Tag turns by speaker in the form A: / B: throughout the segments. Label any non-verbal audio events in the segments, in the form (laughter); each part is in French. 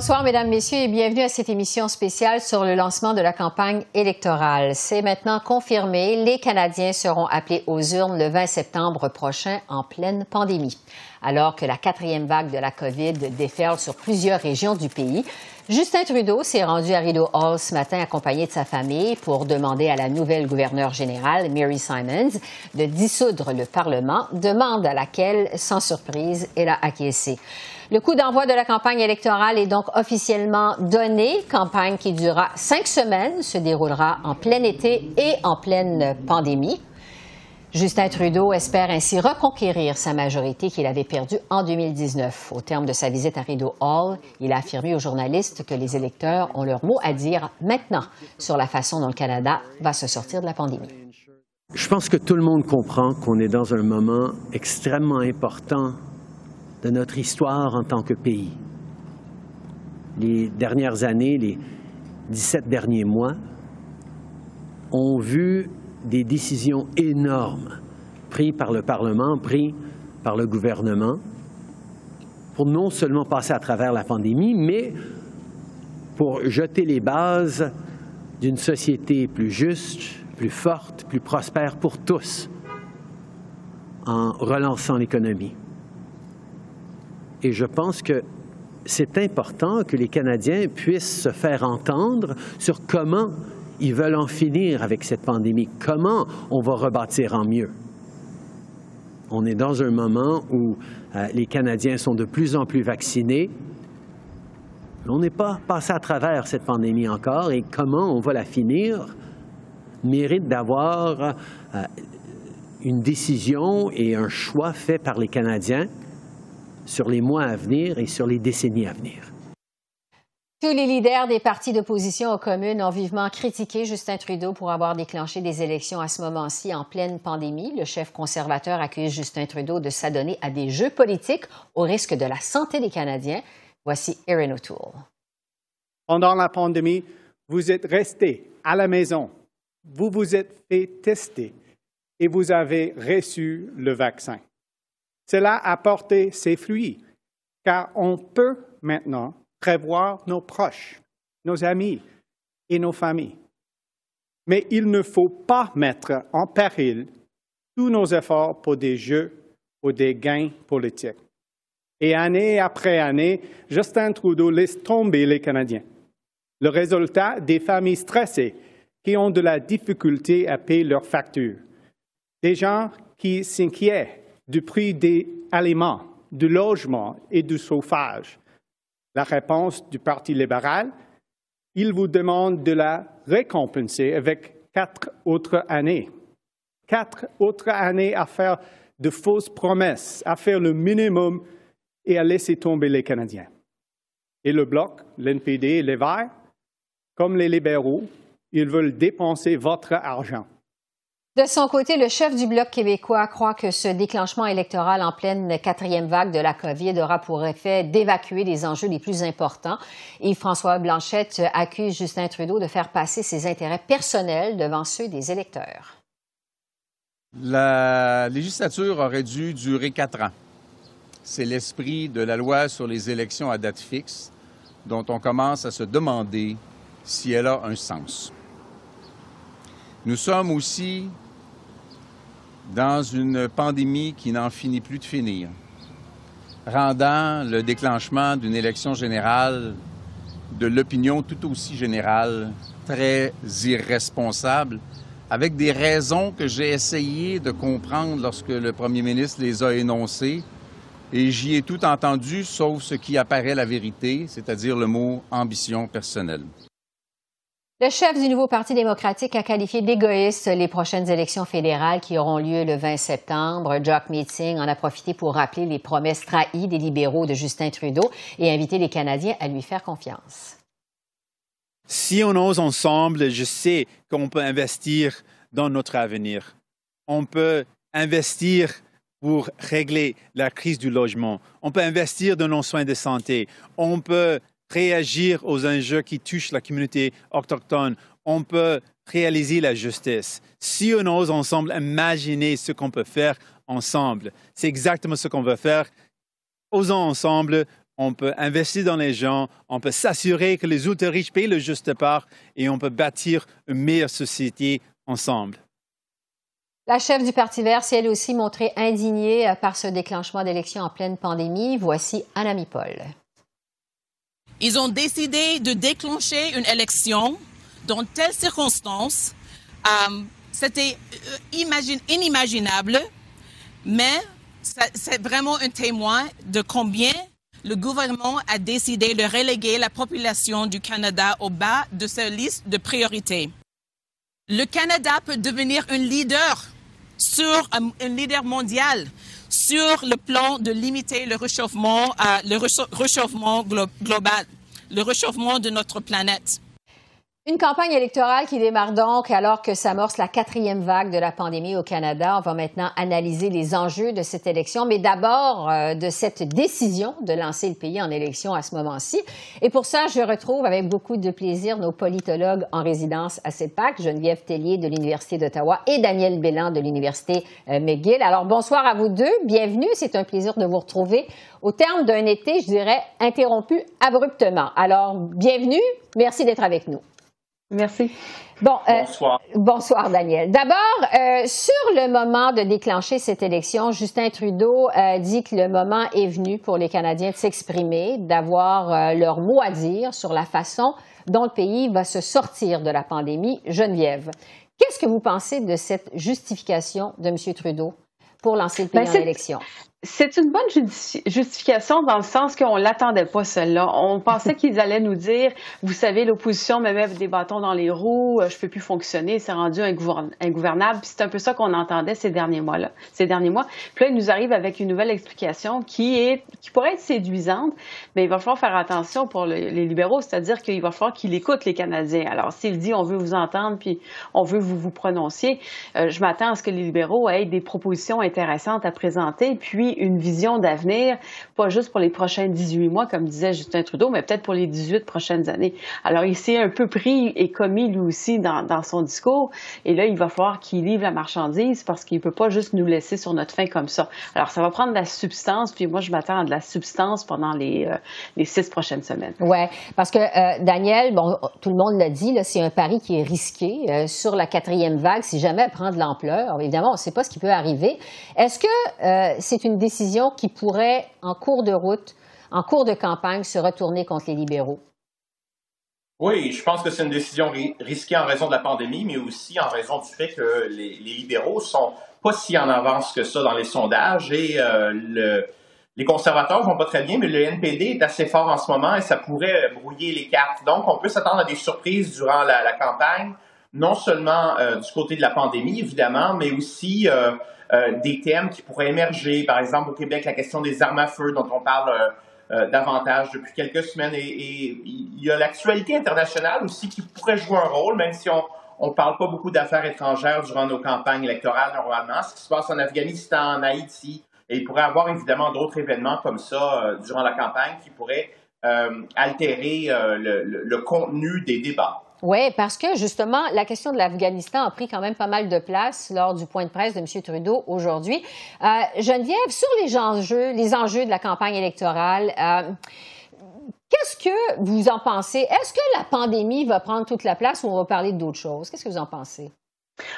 A: Bonsoir, Mesdames, Messieurs, et bienvenue à cette émission spéciale sur le lancement de la campagne électorale. C'est maintenant confirmé, les Canadiens seront appelés aux urnes le 20 septembre prochain en pleine pandémie. Alors que la quatrième vague de la COVID déferle sur plusieurs régions du pays, Justin Trudeau s'est rendu à Rideau Hall ce matin accompagné de sa famille pour demander à la nouvelle gouverneure générale, Mary Simons, de dissoudre le Parlement, demande à laquelle, sans surprise, elle a acquiescé. Le coup d'envoi de la campagne électorale est donc officiellement donné. Campagne qui durera cinq semaines, se déroulera en plein été et en pleine pandémie. Justin Trudeau espère ainsi reconquérir sa majorité qu'il avait perdue en 2019. Au terme de sa visite à Rideau Hall, il a affirmé aux journalistes que les électeurs ont leur mot à dire maintenant sur la façon dont le Canada va se sortir de la pandémie.
B: Je pense que tout le monde comprend qu'on est dans un moment extrêmement important de notre histoire en tant que pays. Les dernières années, les 17 derniers mois, ont vu des décisions énormes prises par le Parlement, prises par le gouvernement, pour non seulement passer à travers la pandémie, mais pour jeter les bases d'une société plus juste, plus forte, plus prospère pour tous, en relançant l'économie. Et je pense que c'est important que les Canadiens puissent se faire entendre sur comment ils veulent en finir avec cette pandémie, comment on va rebâtir en mieux. On est dans un moment où euh, les Canadiens sont de plus en plus vaccinés. On n'est pas passé à travers cette pandémie encore et comment on va la finir mérite d'avoir euh, une décision et un choix fait par les Canadiens sur les mois à venir et sur les décennies à venir.
A: Tous les leaders des partis d'opposition aux communes ont vivement critiqué Justin Trudeau pour avoir déclenché des élections à ce moment-ci en pleine pandémie. Le chef conservateur accuse Justin Trudeau de s'adonner à des jeux politiques au risque de la santé des Canadiens. Voici Erin O'Toole.
C: Pendant la pandémie, vous êtes resté à la maison. Vous vous êtes fait tester et vous avez reçu le vaccin. Cela a porté ses fruits, car on peut maintenant prévoir nos proches, nos amis et nos familles. Mais il ne faut pas mettre en péril tous nos efforts pour des jeux ou des gains politiques. Et année après année, Justin Trudeau laisse tomber les Canadiens. Le résultat des familles stressées qui ont de la difficulté à payer leurs factures. Des gens qui s'inquiètent du prix des aliments, du logement et du chauffage. La réponse du Parti libéral, il vous demande de la récompenser avec quatre autres années. Quatre autres années à faire de fausses promesses, à faire le minimum et à laisser tomber les Canadiens. Et le Bloc, l'NPD et les Verts, comme les libéraux, ils veulent dépenser votre argent.
A: De son côté, le chef du Bloc québécois croit que ce déclenchement électoral en pleine quatrième vague de la COVID aura pour effet d'évacuer les enjeux les plus importants. Et François Blanchette accuse Justin Trudeau de faire passer ses intérêts personnels devant ceux des électeurs.
D: La législature aurait dû durer quatre ans. C'est l'esprit de la loi sur les élections à date fixe dont on commence à se demander si elle a un sens. Nous sommes aussi dans une pandémie qui n'en finit plus de finir, rendant le déclenchement d'une élection générale de l'opinion tout aussi générale très irresponsable, avec des raisons que j'ai essayé de comprendre lorsque le premier ministre les a énoncées, et j'y ai tout entendu sauf ce qui apparaît la vérité, c'est-à-dire le mot ambition personnelle.
A: Le chef du nouveau Parti démocratique a qualifié d'égoïste les prochaines élections fédérales qui auront lieu le 20 septembre. Jock Meeting en a profité pour rappeler les promesses trahies des libéraux de Justin Trudeau et inviter les Canadiens à lui faire confiance.
E: Si on ose ensemble, je sais qu'on peut investir dans notre avenir. On peut investir pour régler la crise du logement. On peut investir dans nos soins de santé. On peut réagir aux enjeux qui touchent la communauté autochtone. On peut réaliser la justice. Si on ose ensemble imaginer ce qu'on peut faire ensemble, c'est exactement ce qu'on veut faire. Osons ensemble, on peut investir dans les gens, on peut s'assurer que les autres riches payent le juste part et on peut bâtir une meilleure société ensemble.
A: La chef du Parti vert s'est elle aussi montrée indignée euh, par ce déclenchement d'élections en pleine pandémie. Voici Anami Paul.
F: Ils ont décidé de déclencher une élection dans telles circonstances. Euh, C'était euh, inimaginable, mais c'est vraiment un témoin de combien le gouvernement a décidé de reléguer la population du Canada au bas de sa liste de priorités. Le Canada peut devenir un leader sur un, leader mondial sur le plan de limiter le réchauffement, le réchauffement global, le réchauffement de notre planète.
A: Une campagne électorale qui démarre donc alors que s'amorce la quatrième vague de la pandémie au Canada. On va maintenant analyser les enjeux de cette élection, mais d'abord euh, de cette décision de lancer le pays en élection à ce moment-ci. Et pour ça, je retrouve avec beaucoup de plaisir nos politologues en résidence à CEPAC, Geneviève Tellier de l'Université d'Ottawa et Daniel Bélan de l'Université euh, McGill. Alors bonsoir à vous deux, bienvenue, c'est un plaisir de vous retrouver au terme d'un été, je dirais, interrompu abruptement. Alors bienvenue, merci d'être avec nous.
G: Merci.
A: Bon, euh, bonsoir. bonsoir, Daniel. D'abord, euh, sur le moment de déclencher cette élection, Justin Trudeau euh, dit que le moment est venu pour les Canadiens de s'exprimer, d'avoir leur mot à dire sur la façon dont le pays va se sortir de la pandémie. Geneviève, qu'est-ce que vous pensez de cette justification de M. Trudeau pour lancer le pays ben, en élection?
G: C'est une bonne justification dans le sens qu'on l'attendait pas celle-là. On pensait (laughs) qu'ils allaient nous dire, vous savez, l'opposition me met des bâtons dans les roues, euh, je peux plus fonctionner, c'est rendu ingouvernable. c'est un peu ça qu'on entendait ces derniers mois-là, ces derniers mois. Puis là, il nous arrive avec une nouvelle explication qui est, qui pourrait être séduisante, mais il va falloir faire attention pour les libéraux, c'est-à-dire qu'il va falloir qu'il écoute les Canadiens. Alors, s'il dit, on veut vous entendre, puis on veut vous vous prononcer, euh, je m'attends à ce que les libéraux aient des propositions intéressantes à présenter, puis une vision d'avenir, pas juste pour les prochains 18 mois, comme disait Justin Trudeau, mais peut-être pour les 18 prochaines années. Alors, il s'est un peu pris et commis, lui aussi, dans, son discours. Et là, il va falloir qu'il livre la marchandise parce qu'il ne peut pas juste nous laisser sur notre faim comme ça. Alors, ça va prendre de la substance, puis moi, je m'attends à de la substance pendant les, euh, les six prochaines semaines.
A: Oui, parce que, euh, Daniel, bon, tout le monde l'a dit, c'est un pari qui est risqué euh, sur la quatrième vague, si jamais elle prend de l'ampleur. Évidemment, on ne sait pas ce qui peut arriver. Est-ce que c'est une décision qui pourrait, en cours de route, en cours de campagne, se retourner contre les libéraux?
H: Oui, je pense que c'est une décision risquée en raison de la pandémie, mais aussi en raison du fait que les, libéraux sont pas si en avance que ça dans les sondages et euh, le, les conservateurs vont pas très bien, mais le NPD est assez fort en ce moment et ça pourrait brouiller les cartes. Donc, on peut s'attendre à des surprises durant la, campagne, non seulement euh, du côté de la pandémie, évidemment, mais aussi euh, des thèmes qui pourraient émerger. Par exemple, au Québec, la question des armes à feu dont on parle euh, euh, davantage depuis quelques semaines. Et, il y a l'actualité internationale aussi qui pourrait jouer un rôle, même si on ne parle pas beaucoup d'affaires étrangères durant nos campagnes électorales normalement. Ce qui se passe en Afghanistan, en Haïti, et il pourrait y avoir évidemment d'autres événements comme ça durant la campagne qui pourraient altérer le contenu des débats.
A: Oui, parce que justement, la question de l'Afghanistan a pris quand même pas mal de place lors du point de presse de M. Trudeau aujourd'hui. Euh, Geneviève, sur les enjeux, les enjeux de la campagne électorale, euh, qu'est-ce que vous en pensez? Est-ce que la pandémie va prendre toute la place ou on va parler d'autres choses? Qu'est-ce que vous en pensez?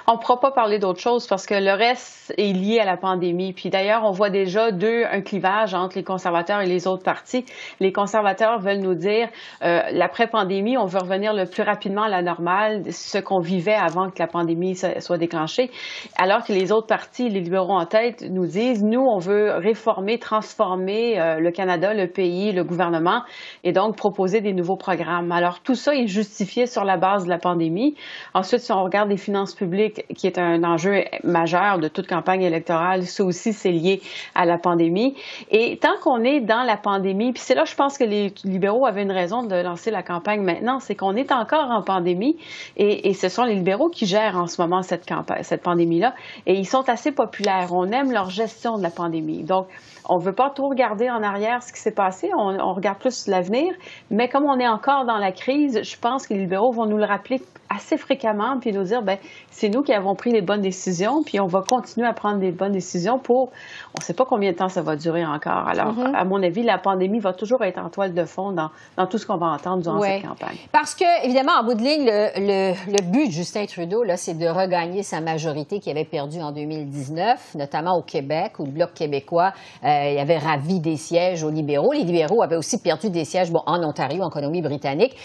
G: On ne pourra pas parler d'autre chose parce que le reste est lié à la pandémie. Puis d'ailleurs, on voit déjà deux, un clivage entre les conservateurs et les autres partis. Les conservateurs veulent nous dire, euh, l'après-pandémie, on veut revenir le plus rapidement à la normale, ce qu'on vivait avant que la pandémie soit déclenchée. Alors que les autres partis, les libéraux en tête, nous disent, nous, on veut réformer, transformer euh, le Canada, le pays, le gouvernement, et donc proposer des nouveaux programmes. Alors tout ça est justifié sur la base de la pandémie. Ensuite, si on regarde les finances publiques, qui est un enjeu majeur de toute campagne électorale, ça aussi, c'est lié à la pandémie. Et tant qu'on est dans la pandémie, puis c'est là, je pense que les libéraux avaient une raison de lancer la campagne maintenant, c'est qu'on est encore en pandémie et, et, ce sont les libéraux qui gèrent en ce moment cette, cette pandémie-là et ils sont assez populaires. On aime leur gestion de la pandémie. Donc, on ne veut pas trop regarder en arrière ce qui s'est passé, on, on regarde plus l'avenir, mais comme on est encore dans la crise, je pense que les libéraux vont nous le rappeler assez fréquemment, puis nous dire, ben c'est nous qui avons pris les bonnes décisions, puis on va continuer à prendre des bonnes décisions pour, on ne sait pas combien de temps ça va durer encore. Alors, mm-hmm. à mon avis, la pandémie va toujours être en toile de fond dans, dans tout ce qu'on va entendre durant cette campagne.
A: Parce que, évidemment, en bout de ligne, le, le, but de Justin Trudeau, là, c'est de regagner sa majorité qu'il avait perdue en 2019, notamment au Québec, où le Bloc québécois euh, avait ravi des sièges aux libéraux. Les libéraux avaient aussi perdu des sièges bon, en Ontario, en Colombie-Britannique.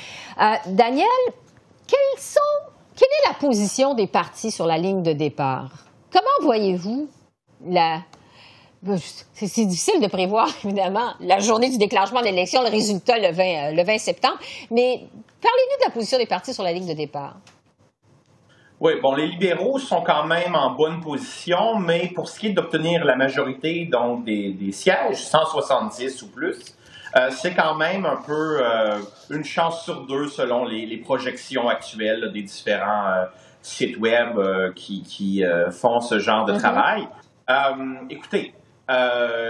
A: Euh, Daniel, quelles sont, quelle est la position des partis sur la ligne de départ? Comment voyez-vous la. C'est difficile de prévoir, (laughs) évidemment, la journée du déclenchement de l'élection, le résultat le 20, euh, le 20 septembre, mais parlez-nous de la position des partis sur la ligne de départ.
H: Oui, bon, les libéraux sont quand même en bonne position, mais pour ce qui est d'obtenir la majorité, donc des, des sièges, 170 ou plus, euh, c'est quand même un peu euh, une chance sur deux selon les, projections actuelles des différents euh, sites web qui, font ce genre de mm-hmm. travail. écoutez,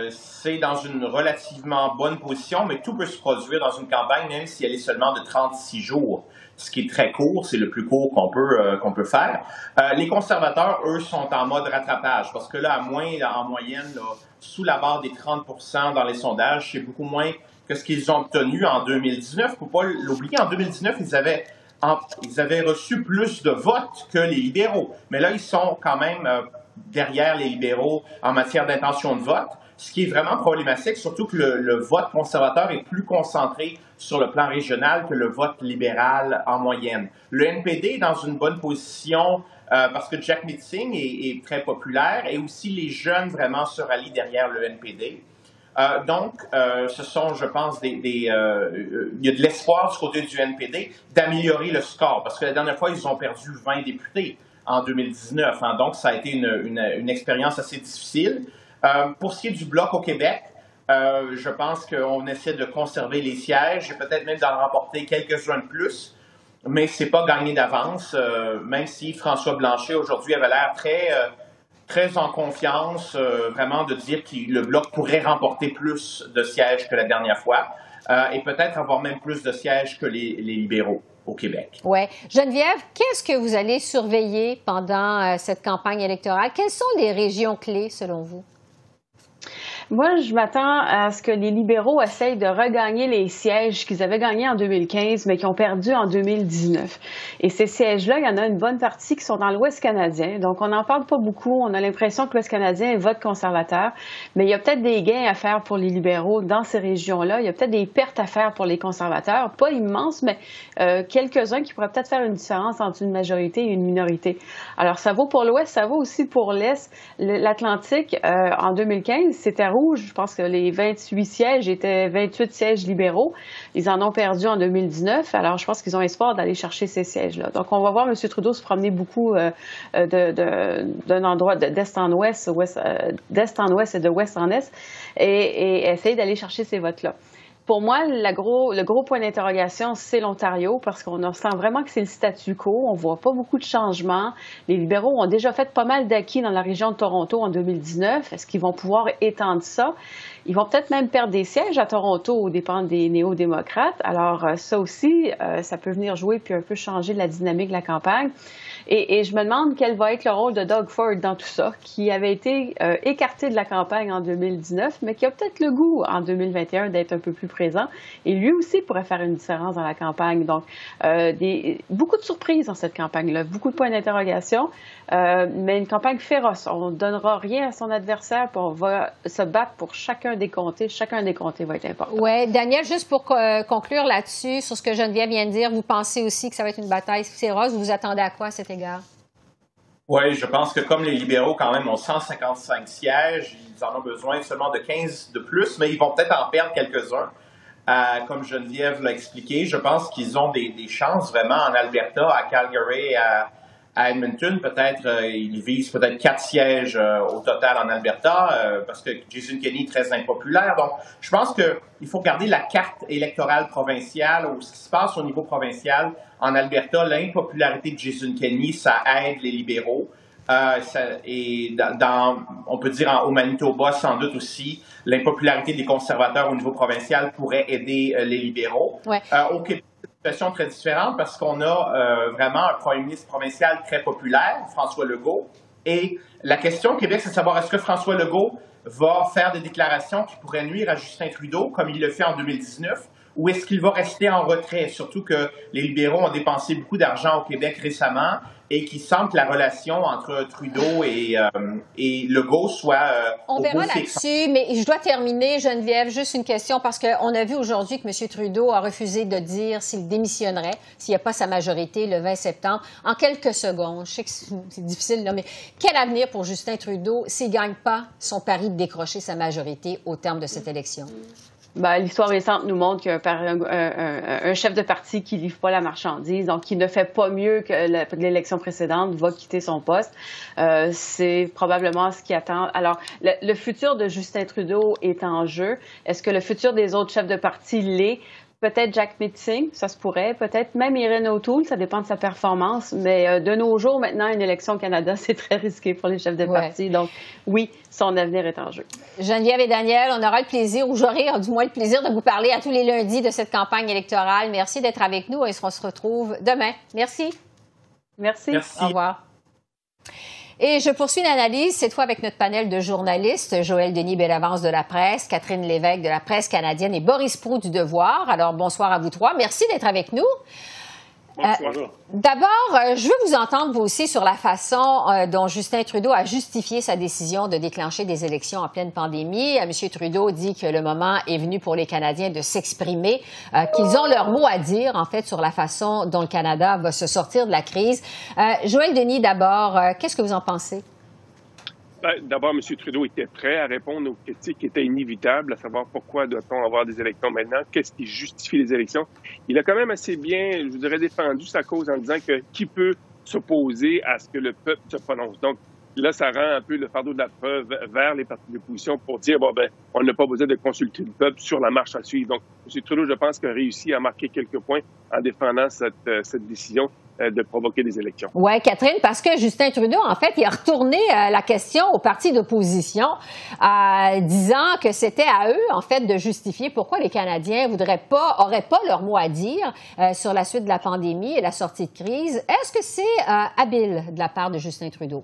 H: c'est dans une relativement bonne position, mais tout peut se produire dans une campagne, même si elle est seulement de 36 jours, ce qui est très court, c'est le plus court qu'on peut, qu'on peut faire. les conservateurs, eux, sont en mode rattrapage, parce que là, à moins, en moyenne, sous la barre des 30% dans les sondages, c'est beaucoup moins que ce qu'ils ont obtenu en 2019. Faut pas l'oublier, en 2019, ils avaient, ils avaient reçu plus de votes que les libéraux. Mais là, ils sont quand même euh, derrière les libéraux en matière d'intention de vote, ce qui est vraiment problématique, surtout que le, vote conservateur est plus concentré sur le plan régional que le vote libéral en moyenne. Le NPD est dans une bonne position euh, parce que Jack Meeting est, très populaire et aussi les jeunes vraiment se rallient derrière le NPD. Euh, donc, euh, ce sont, je pense, des, il y a de l'espoir du côté du NPD d'améliorer le score, parce que la dernière fois, ils ont perdu 20 députés en 2019. Hein, donc, ça a été une, expérience assez difficile. Pour ce qui est du bloc au Québec, euh, je pense qu'on essaie de conserver les sièges et peut-être même d'en remporter quelques-uns de plus, mais c'est pas gagné d'avance, même si François Blanchet aujourd'hui avait l'air très très en confiance, euh, vraiment de dire que le Bloc pourrait remporter plus de sièges que la dernière fois euh, et peut-être avoir même plus de sièges que les, libéraux au Québec.
A: Oui. Geneviève, qu'est-ce que vous allez surveiller pendant euh, cette campagne électorale? Quelles sont les régions clés selon vous?
G: Moi, je m'attends à ce que les libéraux essayent de regagner les sièges qu'ils avaient gagnés en 2015, mais qui ont perdu en 2019. Et ces sièges-là, il y en a une bonne partie qui sont dans l'Ouest canadien. Donc, on n'en parle pas beaucoup. On a l'impression que l'Ouest canadien vote conservateur. Mais il y a peut-être des gains à faire pour les libéraux dans ces régions-là. Il y a peut-être des pertes à faire pour les conservateurs. Pas immenses, mais euh, quelques-uns qui pourraient peut-être faire une différence entre une majorité et une minorité. Alors, ça vaut pour l'Ouest, ça vaut aussi pour l'Est. L'Atlantique, euh, en 2015, c'était je pense que les 28 sièges étaient 28 sièges libéraux. Ils en ont perdu en 2019. Alors, je pense qu'ils ont espoir d'aller chercher ces sièges-là. Donc, on va voir M. Trudeau se promener beaucoup euh, d'un endroit d'est en ouest, euh, d'est en ouest et de ouest en est, et essayer d'aller chercher ces votes-là pour moi, le gros point d'interrogation, c'est l'Ontario, parce qu'on sent vraiment que c'est le statu quo. On voit pas beaucoup de changements. Les libéraux ont déjà fait pas mal d'acquis dans la région de Toronto en 2019. Est-ce qu'ils vont pouvoir étendre ça? Ils vont peut-être même perdre des sièges à Toronto aux dépens des néo-démocrates. Alors, euh, ça aussi, euh, ça peut venir jouer puis un peu changer la dynamique de la campagne. Et, je me demande quel va être le rôle de Doug Ford dans tout ça, qui avait été euh, écarté de la campagne en 2019, mais qui a peut-être le goût en 2021 d'être un peu plus présent. Et lui aussi pourrait faire une différence dans la campagne. Donc, euh, beaucoup de surprises dans cette campagne-là, beaucoup de points d'interrogation, euh, mais une campagne féroce. On ne donnera rien à son adversaire, puis on va se battre pour chacun des comtés. Chacun des comtés va être important.
A: Oui, Daniel, juste pour conclure là-dessus, sur ce que Geneviève vient de dire, vous pensez aussi que ça va être une bataille féroce. Vous vous attendez à quoi à
H: oui, je pense que comme les libéraux, quand même, ont 155 sièges, ils en ont besoin seulement de 15 de plus, mais ils vont peut-être en perdre quelques-uns. Euh, comme Geneviève l'a expliqué, je pense qu'ils ont des, chances vraiment en Alberta, à Calgary, à, Edmonton. Peut-être euh, il vise peut-être quatre sièges euh, au total en Alberta parce que Jason Kenney est très impopulaire. Donc, je pense qu'il faut garder la carte électorale provinciale ou ce qui se passe au niveau provincial en Alberta. L'impopularité de Jason Kenney, ça aide les libéraux. Ça, et dans, on peut dire en, au Manitoba, sans doute aussi, l'impopularité des conservateurs au niveau provincial pourrait aider les libéraux.
A: Ouais.
H: au Québec, situation très différente parce qu'on a euh, vraiment un premier ministre provincial très populaire, François Legault. Et la question au Québec, c'est de savoir est-ce que François Legault va faire des déclarations qui pourraient nuire à Justin Trudeau, comme il le fait en 2019, ou est-ce qu'il va rester en retrait, surtout que les libéraux ont dépensé beaucoup d'argent au Québec récemment et qu'il semble que la relation entre Trudeau et, euh, et Legault soit euh,
A: On
H: au
A: verra là-dessus, mais je dois terminer, Geneviève, juste une question, parce qu'on a vu aujourd'hui que M. Trudeau a refusé de dire s'il démissionnerait, s'il n'y a pas sa majorité le 20 septembre. En quelques secondes, je sais que c'est difficile, là, mais quel avenir pour Justin Trudeau s'il ne gagne pas son pari de décrocher sa majorité au terme de cette élection?
G: Ben, L'histoire récente nous montre qu'un un, un, chef de parti qui livre pas la marchandise, donc qui ne fait pas mieux que l'élection précédente, va quitter son poste. Euh, C'est probablement ce qui attend. Alors, le, futur de Justin Trudeau est en jeu. Est-ce que le futur des autres chefs de parti l'est? Peut-être Jack Metzing, ça se pourrait. Peut-être même Irene O'Toole, ça dépend de sa performance. Mais euh, de nos jours, maintenant, une élection au Canada, (laughs) c'est très risqué pour les chefs de
A: Ouais.
G: parti. Donc, oui, son avenir est en jeu.
A: Geneviève et Daniel, on aura le plaisir, ou j'aurai du moins le plaisir de vous parler à tous les lundis de cette campagne électorale. Merci d'être avec nous et on se retrouve demain. Merci.
G: Merci.
H: Merci.
A: Au revoir. Et je poursuis l'analyse, cette fois avec notre panel de journalistes, Joël Denis Bellavance de la presse, Catherine Lévesque de la presse canadienne et Boris Proux du Devoir. Alors, bonsoir à vous trois. Merci d'être avec nous. Euh, D'abord, euh, je veux vous entendre vous aussi sur la façon euh, dont Justin Trudeau a justifié sa décision de déclencher des élections en pleine pandémie. Euh, M. Trudeau dit que le moment est venu pour les Canadiens de s'exprimer, euh, qu'ils ont leur mot à dire en fait sur la façon dont le Canada va se sortir de la crise. Euh, Joël Denis, d'abord, qu'est-ce que vous en pensez?
I: Ben, D'abord, M. Trudeau était prêt à répondre aux critiques qui étaient inévitables, à savoir pourquoi doit-on avoir des élections maintenant, qu'est-ce qui justifie les élections. Il a quand même assez bien, je dirais, défendu sa cause en disant que qui peut s'opposer à ce que le peuple se prononce. Là, ça rend un peu le fardeau de la preuve vers les partis d'opposition pour dire, bon, ben, on n'a pas besoin de consulter le peuple sur la marche à suivre. Donc, M. Trudeau, je pense, a réussi à marquer quelques points en défendant cette, euh, décision euh, de provoquer des élections.
A: Oui, Catherine, parce que Justin Trudeau, en fait, il a retourné euh, la question au parti d'opposition, euh, disant que c'était à eux, en fait, de justifier pourquoi les Canadiens voudraient pas, auraient pas leur mot à dire sur la suite de la pandémie et la sortie de crise. Est-ce que c'est habile de la part de Justin Trudeau?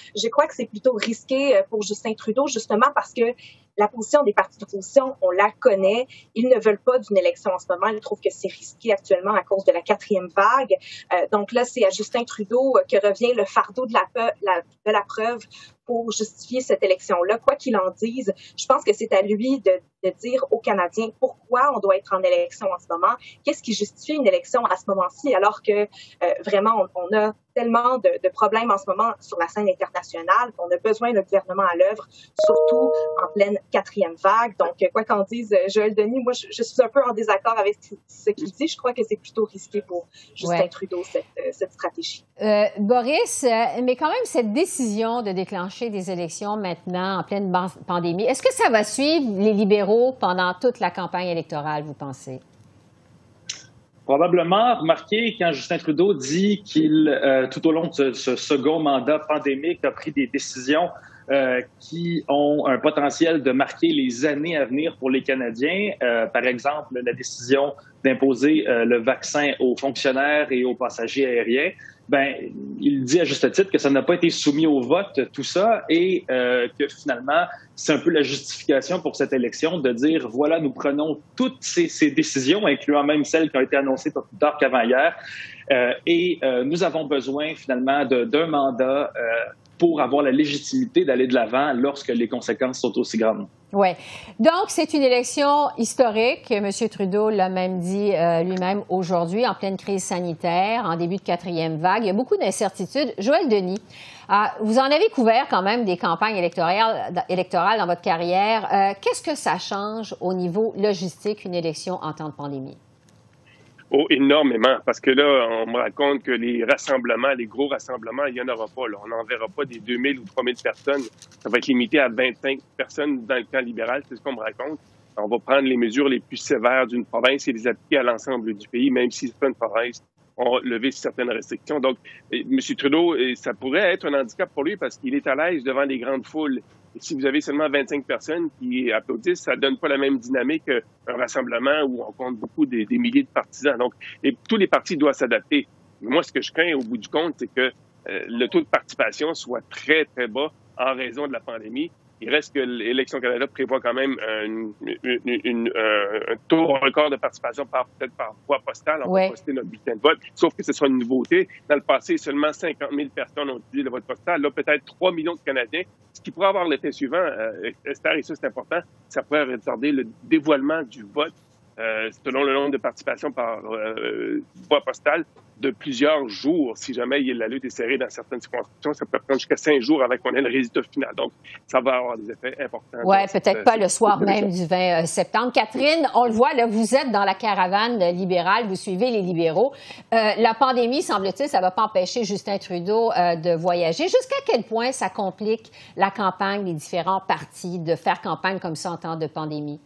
J: Je crois que c'est plutôt risqué euh, pour Justin Trudeau, justement parce que la position des partis d'opposition, on la connaît. Ils ne veulent pas d'une élection en ce moment. Ils trouvent que c'est risqué actuellement à cause de la quatrième vague. Euh, donc là, c'est à Justin Trudeau euh, que revient le fardeau de la, de la preuve pour justifier cette élection-là. Quoi qu'il en dise, je pense que c'est à lui de, dire aux Canadiens pourquoi on doit être en élection en ce moment. Qu'est-ce qui justifie une élection à ce moment-ci alors que vraiment on, a tellement de, problèmes en ce moment sur la scène internationale? Qu'on a besoin d'un gouvernement à l'œuvre, surtout en pleine quatrième vague. Donc, quoi qu'en dise Joël Denis, moi, je, je, suis un peu en désaccord avec ce qu'il dit. Je crois que c'est plutôt risqué pour Justin ouais. Trudeau, cette, cette stratégie.
A: Euh, Boris, mais quand même, cette décision de déclencher des élections maintenant en pleine pandémie, est-ce que ça va suivre les libéraux pendant toute la campagne électorale, vous pensez?
K: Probablement remarqué quand Justin Trudeau dit qu'il, euh, tout au long de ce, second mandat pandémique, a pris des décisions euh, qui ont un potentiel de marquer les années à venir pour les Canadiens. Euh, par exemple, la décision d'imposer euh, le vaccin aux fonctionnaires et aux passagers aériens. Ben, il dit à juste titre que ça n'a pas été soumis au vote, tout ça, et euh, que finalement, c'est un peu la justification pour cette élection de dire, voilà, nous prenons toutes ces, ces décisions, incluant même celles qui ont été annoncées pas plus qu'avant hier, et euh, nous avons besoin finalement d'un mandat pour avoir la légitimité d'aller de l'avant lorsque les conséquences sont aussi grandes.
A: Oui. Donc, c'est une élection historique. M. Trudeau l'a même dit euh, lui-même aujourd'hui, en pleine crise sanitaire, en début de quatrième vague. Il y a beaucoup d'incertitudes. Joël Denis, euh, vous en avez couvert quand même des campagnes électorales, dans votre carrière. Euh, Qu'est-ce que ça change au niveau logistique, une élection en temps de pandémie?
I: Oh, énormément, parce que là, on me raconte que les rassemblements, les gros rassemblements, il n'y en aura pas. Là. On n'en verra pas des 2000 ou 3000 personnes. Ça va être limité à 25 personnes dans le camp libéral, c'est ce qu'on me raconte. On va prendre les mesures les plus sévères d'une province et les appliquer à l'ensemble du pays, même si certaines provinces ont levé certaines restrictions. Donc, M. Trudeau, ça pourrait être un handicap pour lui parce qu'il est à l'aise devant les grandes foules. Si vous avez seulement 25 personnes qui applaudissent, ça donne pas la même dynamique qu'un rassemblement où on compte beaucoup des, milliers de partisans. Donc, tous les partis doivent s'adapter. Moi, ce que je crains au bout du compte, c'est que euh, le taux de participation soit très, très bas en raison de la pandémie il reste que l'Élection Canada prévoit quand même un taux record de participation par peut-être par voie postale. On va poster notre bulletin de vote, sauf que ce sera une nouveauté. Dans le passé, seulement 50 000 personnes ont utilisé le vote postal. Là, peut-être 3 millions de Canadiens, ce qui pourrait avoir l'effet suivant, euh, Esther, et ça c'est important, ça pourrait retarder le dévoilement du vote euh, selon le nombre de participations par euh, voie postale de plusieurs jours. Si jamais la lutte est serrée dans certaines circonscriptions, ça peut prendre jusqu'à cinq jours avec qu'on ait le résultat final. Donc, ça va avoir des effets importants.
A: Oui, peut-être pas le soir (laughs) même du 20 euh, septembre. Catherine, on le voit, là, vous êtes dans la caravane libérale, vous suivez les libéraux. la pandémie, semble-t-il, ça ne va pas empêcher Justin Trudeau de voyager. Jusqu'à quel point ça complique la campagne, les différents partis, de faire campagne comme ça en temps de pandémie?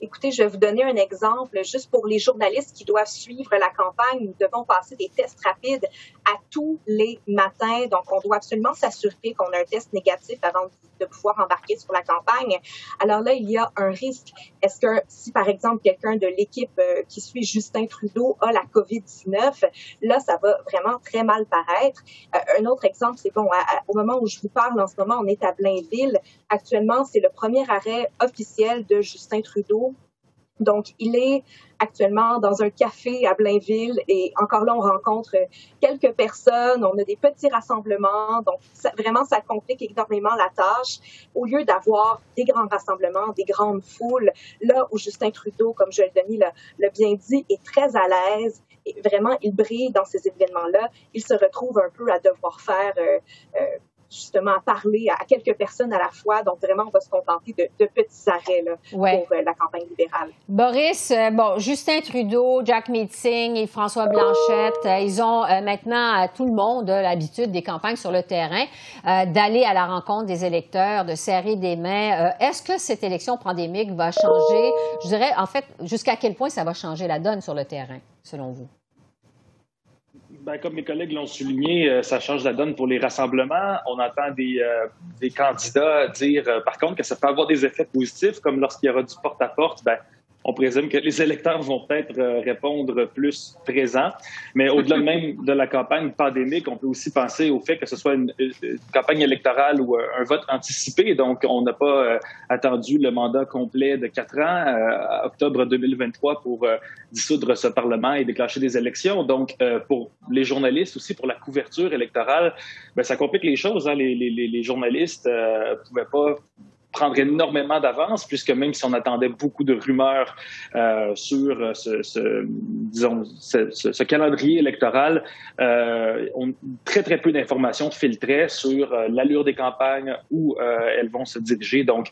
J: Écoutez, je vais vous donner un exemple. Juste pour les journalistes qui doivent suivre la campagne, nous devons passer des tests rapides à tous les matins. Donc, on doit absolument s'assurer qu'on a un test négatif avant de pouvoir embarquer sur la campagne. Alors là, il y a un risque. Est-ce que si, par exemple, quelqu'un de l'équipe euh, qui suit Justin Trudeau a la COVID-19, là, ça va vraiment très mal paraître. Euh, un autre exemple, c'est bon, au moment où je vous parle en ce moment, on est à Blainville. Actuellement, c'est le premier arrêt officiel de Justin Trudeau donc, il est actuellement dans un café à Blainville et encore là, on rencontre quelques personnes, on a des petits rassemblements. Donc, vraiment, ça complique énormément la tâche. Au lieu d'avoir des grands rassemblements, des grandes foules, là où Justin Trudeau, comme je Denis l'a bien dit, est très à l'aise. Et vraiment, il brille dans ces événements-là. Il se retrouve un peu à devoir faire euh, euh, justement parler à quelques personnes à la fois. Donc, vraiment, on va se contenter de, petits arrêts là, pour euh, la campagne libérale.
A: Boris, euh, bon, Justin Trudeau, Jack Meeting et François Blanchette, euh, ils ont maintenant, tout le monde l'habitude des campagnes sur le terrain, d'aller à la rencontre des électeurs, de serrer des mains. Est-ce que cette élection pandémique va changer, je dirais, en fait, jusqu'à quel point ça va changer la donne sur le terrain, selon vous?
K: Ben, comme mes collègues l'ont souligné, euh, ça change la donne pour les rassemblements. On entend des, euh, des candidats dire, euh, par contre, que ça peut avoir des effets positifs, comme lorsqu'il y aura du porte-à-porte. ben, on présume que les électeurs vont peut-être euh, répondre plus présents. Mais au-delà même de la campagne pandémique, on peut aussi penser au fait que ce soit une, campagne électorale ou euh, un vote anticipé. Donc, on n'a pas euh, attendu le mandat complet de quatre ans, octobre 2023, pour dissoudre ce Parlement et déclencher des élections. Donc, pour les journalistes aussi, pour la couverture électorale, ben, ça complique les choses. Hein. Les, les, les, journalistes ne pouvaient pas prendre énormément d'avance, puisque même si on attendait beaucoup de rumeurs euh, sur euh, ce, disons, ce, calendrier électoral, euh, on, très, très peu d'informations filtraient sur l'allure des campagnes, où elles vont se diriger. Donc,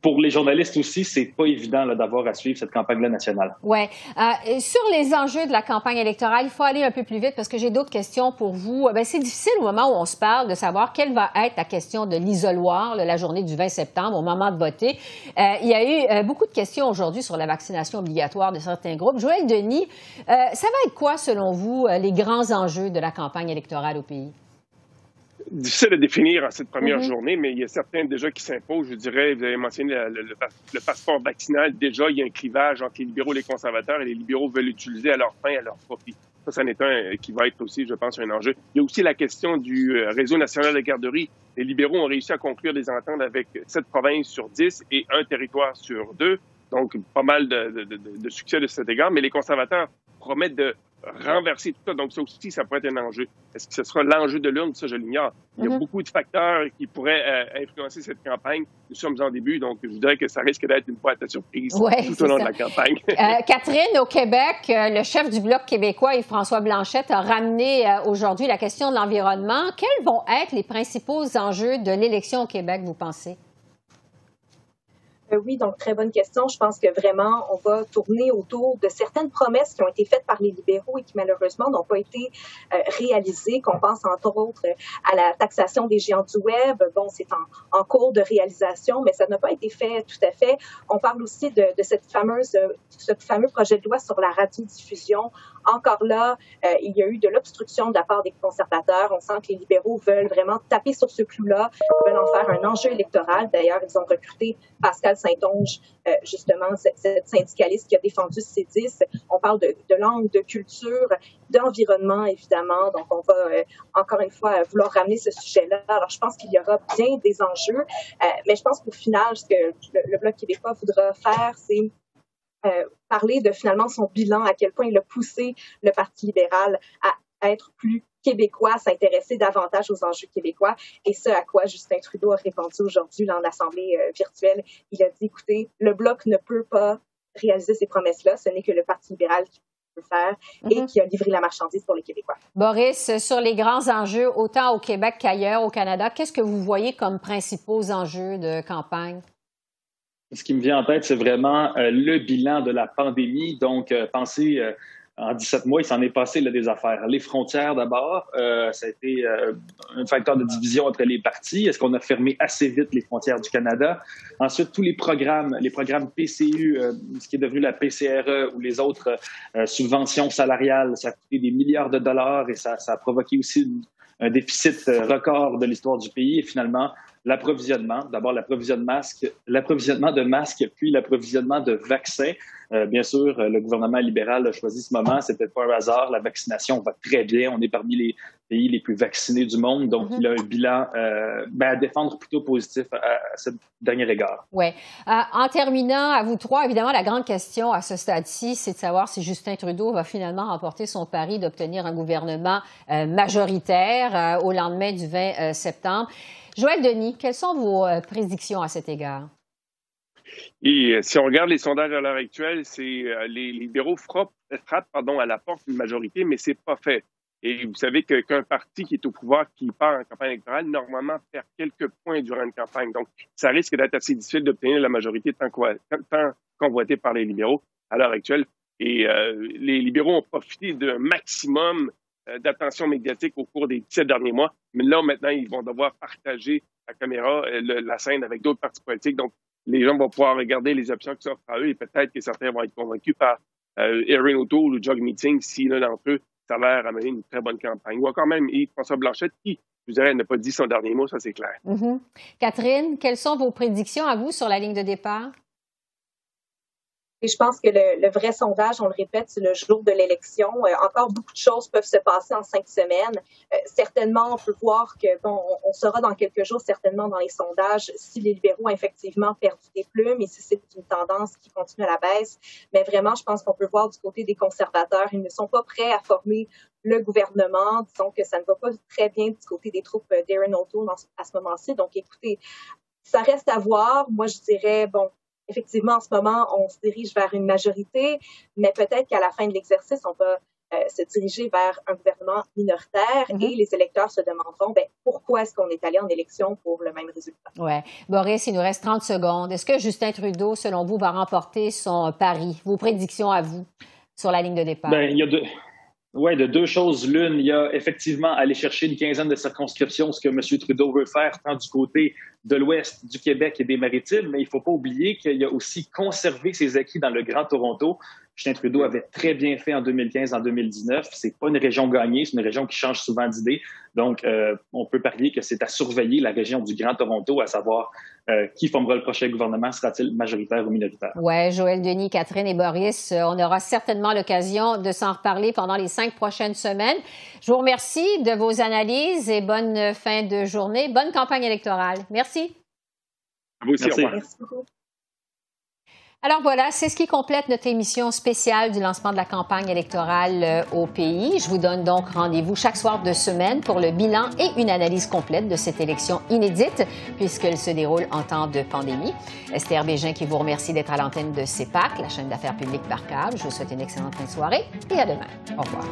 K: pour les journalistes aussi, c'est pas évident d'avoir à suivre cette campagne-là nationale.
A: Oui. Euh, sur les enjeux de la campagne électorale, il faut aller un peu plus vite parce que j'ai d'autres questions pour vous. Ben, c'est difficile au moment où on se parle de savoir quelle va être la question de l'isoloir la journée du 20 septembre, au moment de voter. Euh, il y a eu euh, beaucoup de questions aujourd'hui sur la vaccination obligatoire de certains groupes. Joël Denis, ça va être quoi, selon vous, les grands enjeux de la campagne électorale au pays?
I: Difficile à définir en cette première mm-hmm. journée, mais il y a certains déjà qui s'imposent. Je dirais, vous avez mentionné le, passeport vaccinal. Déjà, il y a un clivage entre les libéraux et les conservateurs et les libéraux veulent l'utiliser à leur fin, à leur profit. Ça, ça est un euh, qui va être aussi, je pense, un enjeu. Il y a aussi la question du euh, réseau national de garderie. Les libéraux ont réussi à conclure des ententes avec sept provinces sur dix et un territoire sur deux. Donc, pas mal de, de succès de cet égard. Mais les conservateurs promettent de renverser tout ça. Donc, ça aussi, ça pourrait être un enjeu. Est-ce que ce sera l'enjeu de l'urne? Ça, je l'ignore. Il y a mhm. beaucoup de facteurs qui pourraient euh, influencer cette campagne. Nous sommes en début, donc je dirais que ça risque d'être une boîte à surprise tout au long de la campagne.
A: Euh, Catherine, au Québec, euh, le chef du Bloc québécois, Yves-François Blanchette, a ramené aujourd'hui la question de l'environnement. Quels vont être les principaux enjeux de l'élection au Québec, vous pensez?
J: Euh, oui, donc très bonne question. Je pense que vraiment, on va tourner autour de certaines promesses qui ont été faites par les libéraux et qui malheureusement n'ont pas été euh, réalisées. Qu'on pense entre autres à la taxation des géants du web. Bon, c'est en, cours de réalisation, mais ça n'a pas été fait tout à fait. On parle aussi de, de cette fameuse, ce fameux projet de loi sur la radiodiffusion. Encore là, euh, il y a eu de l'obstruction de la part des conservateurs. On sent que les libéraux veulent vraiment taper sur ce clou-là, veulent en faire un enjeu électoral. D'ailleurs, ils ont recruté Pascal Saint-Onge, euh, justement, cette, syndicaliste qui a défendu C10. On parle de, de langue, de culture, d'environnement, évidemment. Donc, on va euh, encore une fois vouloir ramener ce sujet-là. Alors, je pense qu'il y aura bien des enjeux, euh, mais je pense qu'au final, ce que le, le Bloc québécois voudra faire, c'est parler de finalement son bilan, à quel point il a poussé le Parti libéral à être plus québécois, s'intéresser davantage aux enjeux québécois. Et ce à quoi Justin Trudeau a répondu aujourd'hui dans l'Assemblée euh, virtuelle. Il a dit, écoutez, le Bloc ne peut pas réaliser ces promesses-là. Ce n'est que le Parti libéral qui peut faire et mhm. qui a livré la marchandise pour les Québécois.
A: Boris, sur les grands enjeux, autant au Québec qu'ailleurs au Canada, qu'est-ce que vous voyez comme principaux enjeux de campagne?
K: Ce qui me vient en tête, c'est vraiment euh, le bilan de la pandémie. Donc, euh, pensez en 17 mois, il s'en est passé là, des affaires. Les frontières, d'abord, euh, ça a été euh, un facteur de division entre les partis. Est-ce qu'on a fermé assez vite les frontières du Canada? Ensuite, tous les programmes, les programmes PCU, euh, ce qui est devenu la PCRE ou les autres euh, subventions salariales, ça a coûté des milliards de dollars et ça, ça a provoqué aussi un déficit record de l'histoire du pays. Et finalement, l'approvisionnement, d'abord l'approvisionnement l'approvisionnement de masques, puis l'approvisionnement de vaccins. Euh, bien sûr, euh, le gouvernement libéral a choisi ce moment. C'est peut-être pas un hasard. La vaccination va très bien. On est parmi les pays les plus vaccinés du monde. Donc, mm-hmm. il a un bilan euh, ben, à défendre plutôt positif à, ce dernier égard.
A: Oui. en terminant, à vous trois, évidemment, la grande question à ce stade-ci, c'est de savoir si Justin Trudeau va finalement remporter son pari d'obtenir un gouvernement majoritaire au lendemain du 20 septembre. Joël Denis, quelles sont vos prédictions à cet égard?
I: Et euh, si on regarde les sondages à l'heure actuelle, c'est euh, les libéraux frappent, frappent pardon, à la porte d'une majorité, mais c'est pas fait. Et vous savez qu'un parti qui est au pouvoir, qui part en campagne électorale, normalement perd quelques points durant une campagne. Donc, ça risque d'être assez difficile d'obtenir la majorité tant, convoitée par les libéraux à l'heure actuelle. Et euh, les libéraux ont profité d'un maximum d'attention médiatique au cours des 17 derniers mois. Mais là, maintenant, ils vont devoir partager la caméra, la scène avec d'autres partis politiques. Donc, les gens vont pouvoir regarder les options qui s'offrent à eux et peut-être que certains vont être convaincus par euh, Erin O'Toole ou Jog Meeting si l'un d'entre eux s'avère amener une très bonne campagne. Ou encore même Yves-François Blanchette qui, je dirais, n'a pas dit son dernier mot, ça c'est clair.
A: Mm-hmm. Catherine, quelles sont vos prédictions à vous sur la ligne de départ?
J: Et je pense que le, le, vrai sondage, on le répète, c'est le jour de l'élection. Euh, encore beaucoup de choses peuvent se passer en cinq semaines. Euh, certainement, on peut voir que bon, on, sera dans quelques jours certainement dans les sondages si les libéraux ont effectivement perdu des plumes et si c'est une tendance qui continue à la baisse. Mais vraiment, je pense qu'on peut voir du côté des conservateurs, ils ne sont pas prêts à former le gouvernement. Disons que ça ne va pas très bien du côté des troupes d'Aaron O'Toole à ce moment-ci. Donc, écoutez, ça reste à voir. Moi, je dirais, bon, effectivement, en ce moment, on se dirige vers une majorité, mais peut-être qu'à la fin de l'exercice, on va euh, se diriger vers un gouvernement minoritaire et les électeurs se demanderont ben, pourquoi est-ce qu'on est allé en élection pour le même résultat?
A: Oui. Boris, il nous reste 30 secondes. Est-ce que Justin Trudeau, selon vous, va remporter son pari? Vos prédictions à vous sur la ligne de départ?
K: Bien, il y a deux. Oui, de deux choses l'une. Il y a effectivement aller chercher une quinzaine de circonscriptions, ce que M. Trudeau veut faire, tant du côté de l'Ouest, du Québec et des Maritimes, mais il ne faut pas oublier qu'il y a aussi conservé ses acquis dans le Grand Toronto. Justin Trudeau avait très bien fait en 2015, en 2019. C'est pas une région gagnée, c'est une région qui change souvent d'idée. Donc, euh, on peut parier que c'est à surveiller la région du Grand Toronto, à savoir euh, qui formera le prochain gouvernement, sera-t-il majoritaire ou minoritaire?
A: Oui, Joël Denis, Catherine et Boris, euh, on aura certainement l'occasion de s'en reparler pendant les cinq prochaines semaines. Je vous remercie de vos analyses et bonne fin de journée. Bonne campagne électorale. Merci.
I: À vous aussi, Au revoir. Merci beaucoup.
A: Alors voilà, c'est ce qui complète notre émission spéciale du lancement de la campagne électorale euh, au pays. Je vous donne donc rendez-vous chaque soir de semaine pour le bilan et une analyse complète de cette élection inédite puisqu'elle se déroule en temps de pandémie. Esther Bégin qui vous remercie d'être à l'antenne de CEPAC, la chaîne d'affaires publiques par câble. Je vous souhaite une excellente soirée et à demain. Au revoir.